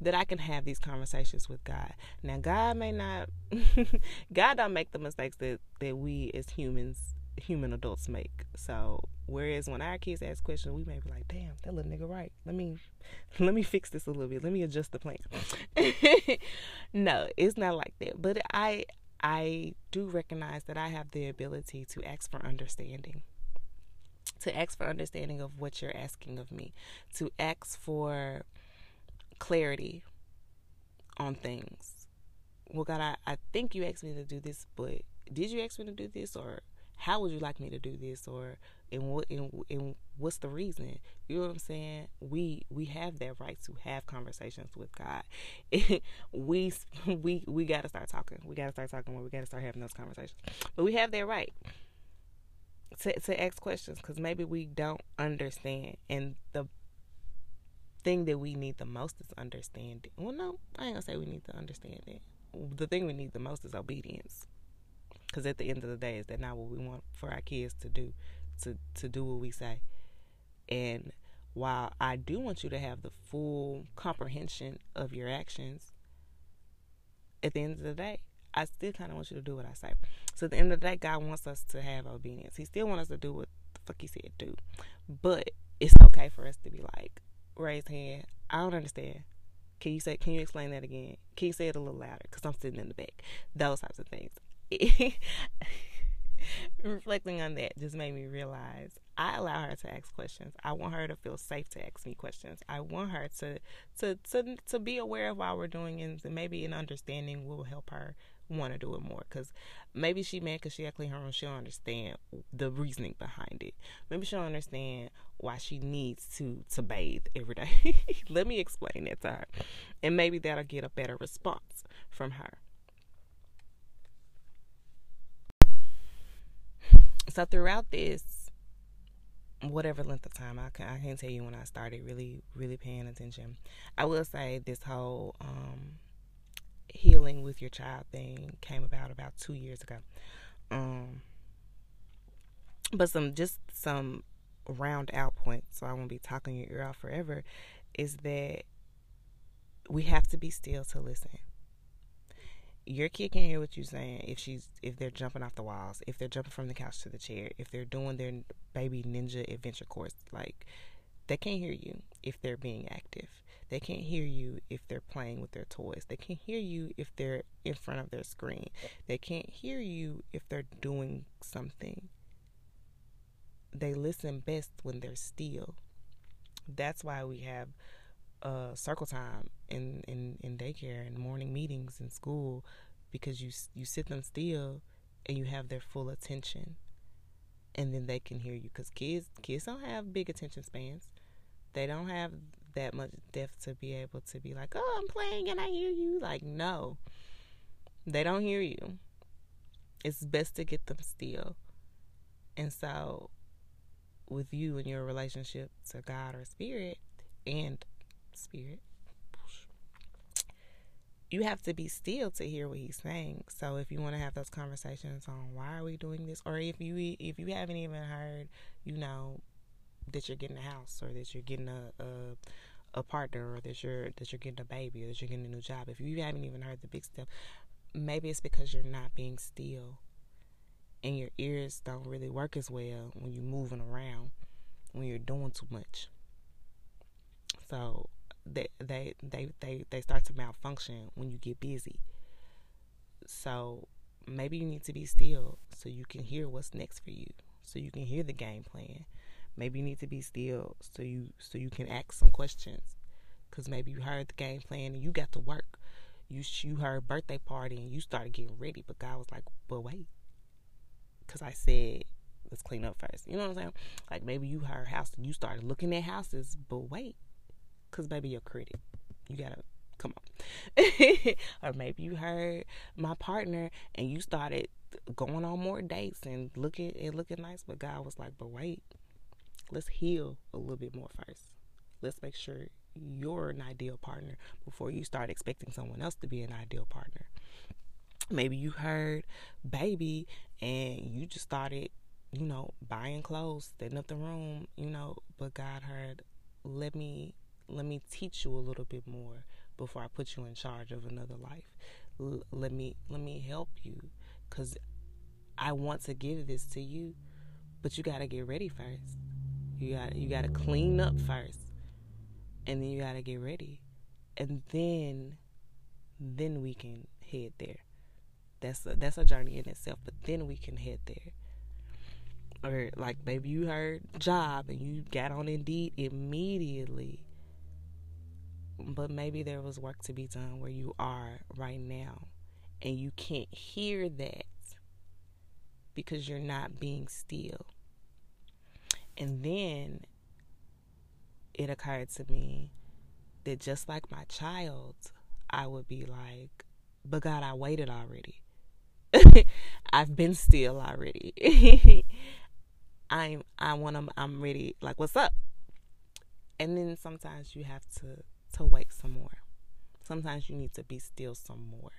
that I can have these conversations with God. Now, God may not, God don't make the mistakes that, that we as humans human adults make. So whereas when our kids ask questions, we may be like, "Damn, that little nigga right. Let me, let me fix this a little bit. Let me adjust the plan." no, it's not like that. But I, I do recognize that I have the ability to ask for understanding. To ask for understanding of what you're asking of me. To ask for clarity on things. Well, God, I, I think you asked me to do this, but did you ask me to do this or how would you like me to do this? Or and what and, and what's the reason you know what i'm saying? We we have that right to have conversations with god. We we we got to start talking. We got to start talking we got to start having those conversations. But we have that right to, to ask questions because maybe we don't understand. And the thing that we need the most is understanding. Well no i ain't gonna say we need to understand it. The thing we need the most is obedience because at the end of the day, is that not what we want for our kids to do? To to do what we say. And while I do want you to have the full comprehension of your actions, at the end of the day, I still kind of want you to do what I say. So at the end of the day, God wants us to have obedience. He still wants us to do what the fuck He said do. But it's okay for us to be like, raise hand. I don't understand. Can you say? Can you explain that again? Can you say it a little louder? Because I'm sitting in the back. Those types of things. reflecting on that just made me realize I allow her to ask questions. I want her to feel safe to ask me questions. I want her to to to to be aware of why we're doing and maybe an understanding will help her want to do it more. Because maybe she mad because she actually her own. She'll understand the reasoning behind it. Maybe she'll understand why she needs to to bathe every day. Let me explain that to her, and maybe that'll get a better response from her. So throughout this whatever length of time I can I can't tell you when I started really really paying attention. I will say this whole um, healing with your child thing came about about 2 years ago. Um, but some just some round out points so I won't be talking your ear off forever is that we have to be still to listen your kid can hear what you're saying if she's if they're jumping off the walls, if they're jumping from the couch to the chair, if they're doing their baby ninja adventure course, like they can't hear you if they're being active. They can't hear you if they're playing with their toys. They can't hear you if they're in front of their screen. They can't hear you if they're doing something. They listen best when they're still. That's why we have uh, circle time in, in, in daycare and morning meetings in school because you you sit them still and you have their full attention. And then they can hear you because kids kids don't have big attention spans. They don't have that much depth to be able to be like oh i'm playing and i hear you. Like no. They don't hear you. It's best to get them still. And so with you and your relationship to god or spirit and spirit. You have to be still to hear what he's saying. So if you want to have those conversations on why are we doing this, or if you if you haven't even heard, you know, that you're getting a house or that you're getting a, a a partner or that you're that you're getting a baby or that you're getting a new job, if you haven't even heard the big stuff maybe it's because you're not being still and your ears don't really work as well when you're moving around, when you're doing too much. So they they they they, they start to malfunction when you get busy. So maybe you need to be still so you can hear what's next for you, so you can hear the game plan. Maybe you need to be still so you so you can ask some questions, because maybe you heard the game plan and you got to work. You you heard birthday party and you started getting ready, but God was like, "But wait, because I said let's clean up first. You know what I'm saying? Like maybe you heard house and you started looking at houses, but wait, because maybe you're critic. You gotta come on. or maybe you heard my partner and you started going on more dates and looking and looking nice, but God was like, but wait, let's heal a little bit more first. Let's make sure you're an ideal partner before you start expecting someone else to be an ideal partner. Maybe you heard baby and you just started, you know, buying clothes, setting up the room, you know, but God heard, let me let me teach you a little bit more before I put you in charge of another life. L- let me let me help you cuz I want to give this to you, but you got to get ready first. You got you got to clean up first. And then you got to get ready. And then then we can head there. That's a, that's a journey in itself, but then we can head there. Or like maybe you heard job and you got on Indeed immediately but maybe there was work to be done where you are right now and you can't hear that because you're not being still. And then it occurred to me that just like my child, I would be like, but God, I waited already. I've been still already. I'm I want to I'm ready like what's up? And then sometimes you have to to wait some more. Sometimes you need to be still some more.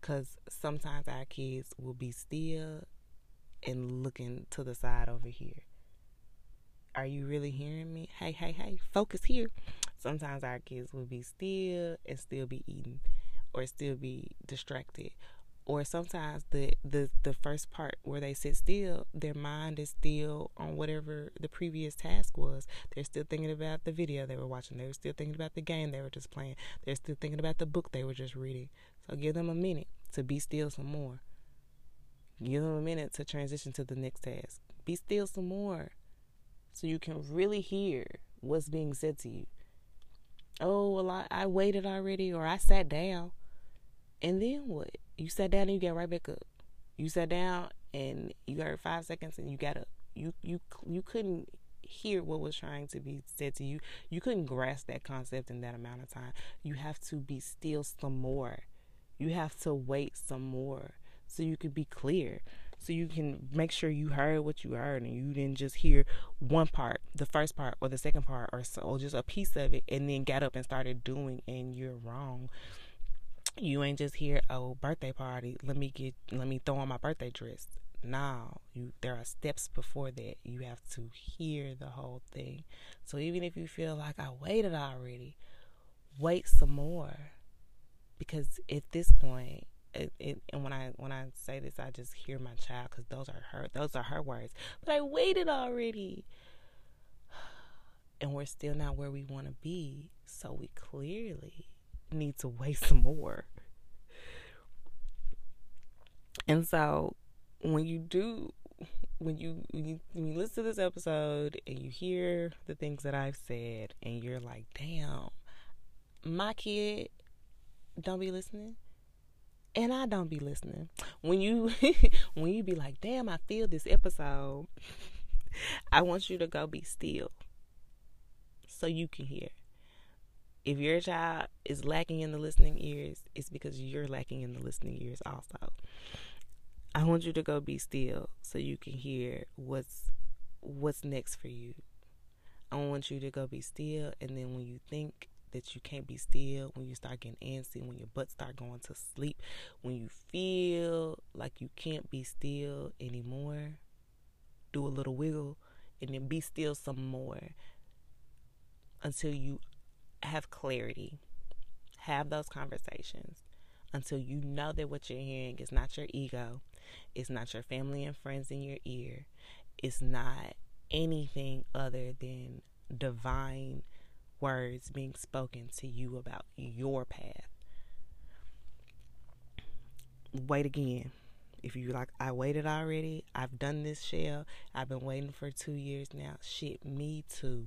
Because sometimes our kids will be still and looking to the side over here. Are you really hearing me? Hey, hey, hey, focus here. Sometimes our kids will be still and still be eating or still be distracted or sometimes the, the the first part where they sit still their mind is still on whatever the previous task was. They're still thinking about the video they were watching. They were still thinking about the game they were just playing. They're still thinking about the book they were just reading. So give them a minute to be still some more. Give them a minute to transition to the next task. Be still some more so you can really hear what's being said to you. Oh well i, I waited already or i sat down and then what you sat down and you got right back up. You sat down and you heard five seconds and you got up. You you you couldn't hear what was trying to be said to you. You couldn't grasp that concept in that amount of time. You have to be still some more. You have to wait some more so you can be clear. So you can make sure you heard what you heard and you didn't just hear one part, the first part or the second part or so or just a piece of it and then got up and started doing and you're wrong you ain't just hear oh birthday party let me get let me throw on my birthday dress. No you there are steps before that. You have to hear the whole thing. So even if you feel like i waited already wait some more. Because at this point it, it, and when I when I say this, I just hear my child because those are her those are her words. But I waited already, and we're still not where we want to be. So we clearly need to weigh some more. And so when you do when you, when you when you listen to this episode and you hear the things that I've said and you're like, "Damn, my kid don't be listening." And I don't be listening. When you when you be like, "Damn, I feel this episode." I want you to go be still so you can hear. If your child is lacking in the listening ears, it's because you're lacking in the listening ears also. I want you to go be still so you can hear what's what's next for you. I want you to go be still and then when you think that you can't be still, when you start getting antsy, when your butt start going to sleep, when you feel like you can't be still anymore, do a little wiggle and then be still some more until you have clarity. Have those conversations until you know that what you're hearing is not your ego, it's not your family and friends in your ear, it's not anything other than divine words being spoken to you about your path. Wait again. If you like, I waited already. I've done this shell. I've been waiting for two years now. Shit, me too.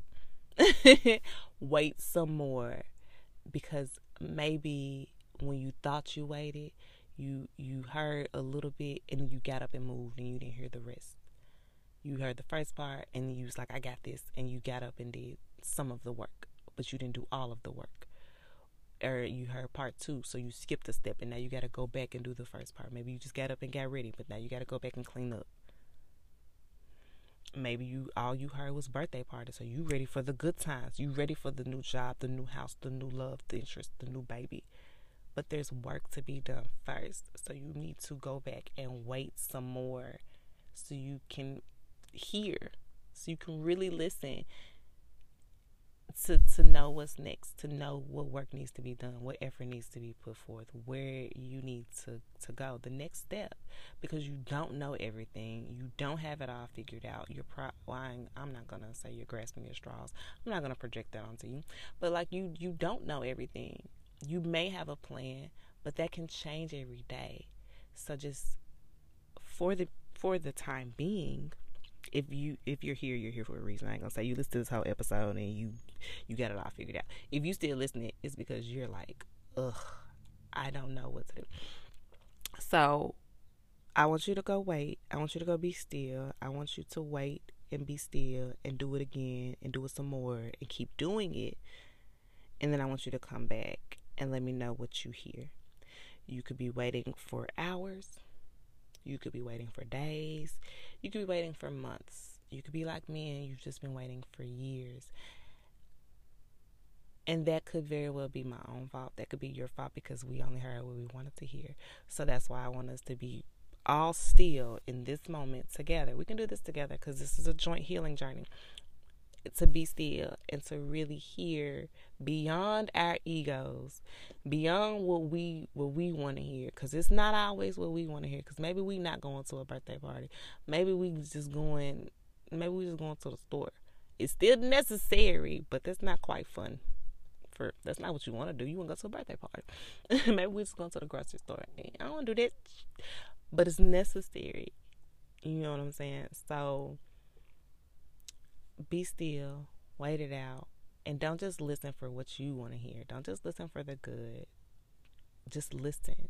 Wait some more because maybe when you thought you waited, you you heard a little bit and you got up and moved and you didn't hear the rest. You heard the first part and you was like, I got this, and you got up and did some of the work, but you didn't do all of the work. Or you heard part two, so you skipped a step and now you got to go back and do the first part. Maybe you just got up and got ready, but now you got to go back and clean up. Maybe you all you heard was birthday party, so you ready for the good times. You ready for the new job, the new house, the new love, the interest, the new baby. But there's work to be done first, so you need to go back and wait some more, so you can hear, so you can really listen to to know what's next, to know what work needs to be done, what effort needs to be put forth, where you need to to go, the next step, because you don't know everything, you don't have it all figured out. You're pro- I'm not gonna say you're grasping your straws. I'm not gonna project that onto you, but like you you don't know everything. You may have a plan, but that can change every day. So just for the for the time being, if you if you're here, you're here for a reason. I ain't gonna say you listen to this whole episode and you you got it all figured out. If you still listening, it's because you're like, ugh, I don't know what to do. So I want you to go wait. I want you to go be still. I want you to wait and be still and do it again and do it some more and keep doing it. And then I want you to come back and let me know what you hear. You could be waiting for hours. You could be waiting for days. You could be waiting for months. You could be like me and you've just been waiting for years. And that could very well be my own fault. That could be your fault because we only heard what we wanted to hear. So that's why I want us to be all still in this moment together. We can do this together because this is a joint healing journey to be still and to really hear beyond our egos, beyond what we what we want to hear. Because it's not always what we want to hear. Because maybe we not going to a birthday party. Maybe we just going. Maybe we just going to the store. It's still necessary, but that's not quite fun. For that's not what you want to do. You want to go to a birthday party. maybe we just going to the grocery store. I don't do that, but it's necessary. You know what I'm saying? So be still, wait it out, and don't just listen for what you want to hear. Don't just listen for the good. Just listen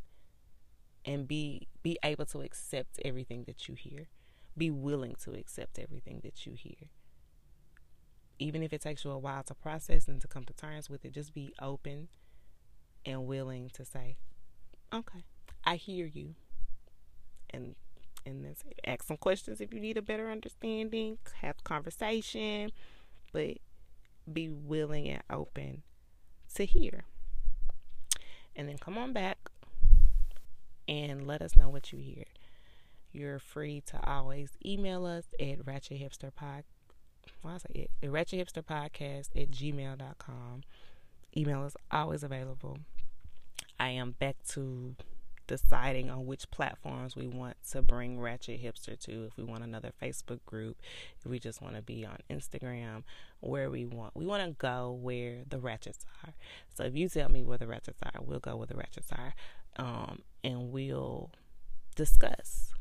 and be be able to accept everything that you hear. Be willing to accept everything that you hear. Even if it takes you a while to process and to come to terms with it, just be open and willing to say, "Okay, I hear you." And and then ask some questions if you need a better understanding, have conversation, but be willing and open to hear. And then come on back and let us know what you hear. You're free to always email us at Ratchet Hipster Pod. Why I say it? Ratchet Hipster Podcast at gmail.com. Email is always available. I am back to deciding on which platforms we want to bring Ratchet Hipster to. If we want another Facebook group, if we just want to be on Instagram, where we want. We want to go where the Ratchets are. So if you tell me where the Ratchets are, we'll go where the Ratchets are, um, and we'll discuss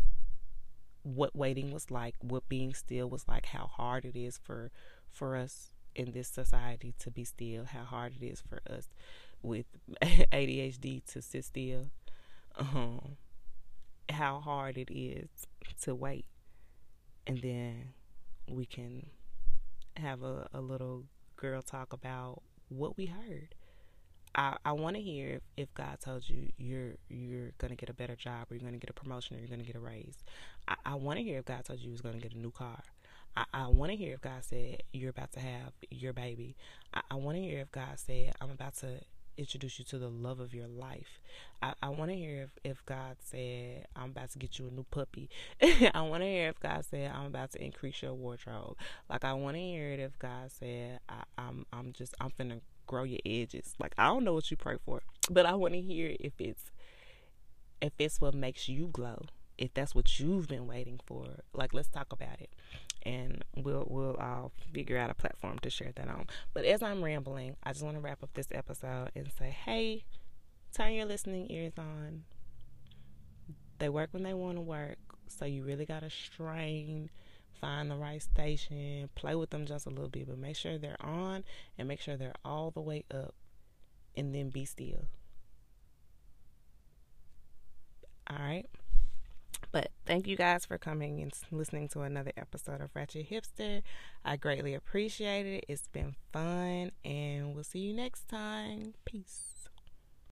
what waiting was like, what being still was like, how hard it is for for us in this society to be still, how hard it is for us with ADHD to sit still um, how hard it is to wait. And then we can have a, a little girl talk about what we heard. I, I want to hear if, if God told you you're you're gonna get a better job or you're gonna get a promotion or you're gonna get a raise. I, I want to hear if God told you you was gonna get a new car. I, I want to hear if God said you're about to have your baby. I, I want to hear if God said I'm about to introduce you to the love of your life. I, I want to hear if, if God said, I'm about to get you a new puppy. I want to hear if God said, I'm about to increase your wardrobe. Like, I want to hear it if God said, I, I'm, I'm just, I'm finna grow your edges. Like, I don't know what you pray for, but I want to hear if it's, if it's what makes you glow if that's what you've been waiting for, like let's talk about it, and we'll we'll all figure out a platform to share that on. But as I'm rambling, I just want to wrap up this episode and say, hey, turn your listening ears on. They work when they want to work, so you really gotta strain, find the right station, play with them just a little bit, but make sure they're on and make sure they're all the way up, and then be still. All right. But thank you guys for coming and listening to another episode of Ratchet Hipster. I greatly appreciate it. It's been fun, and we'll see you next time. Peace.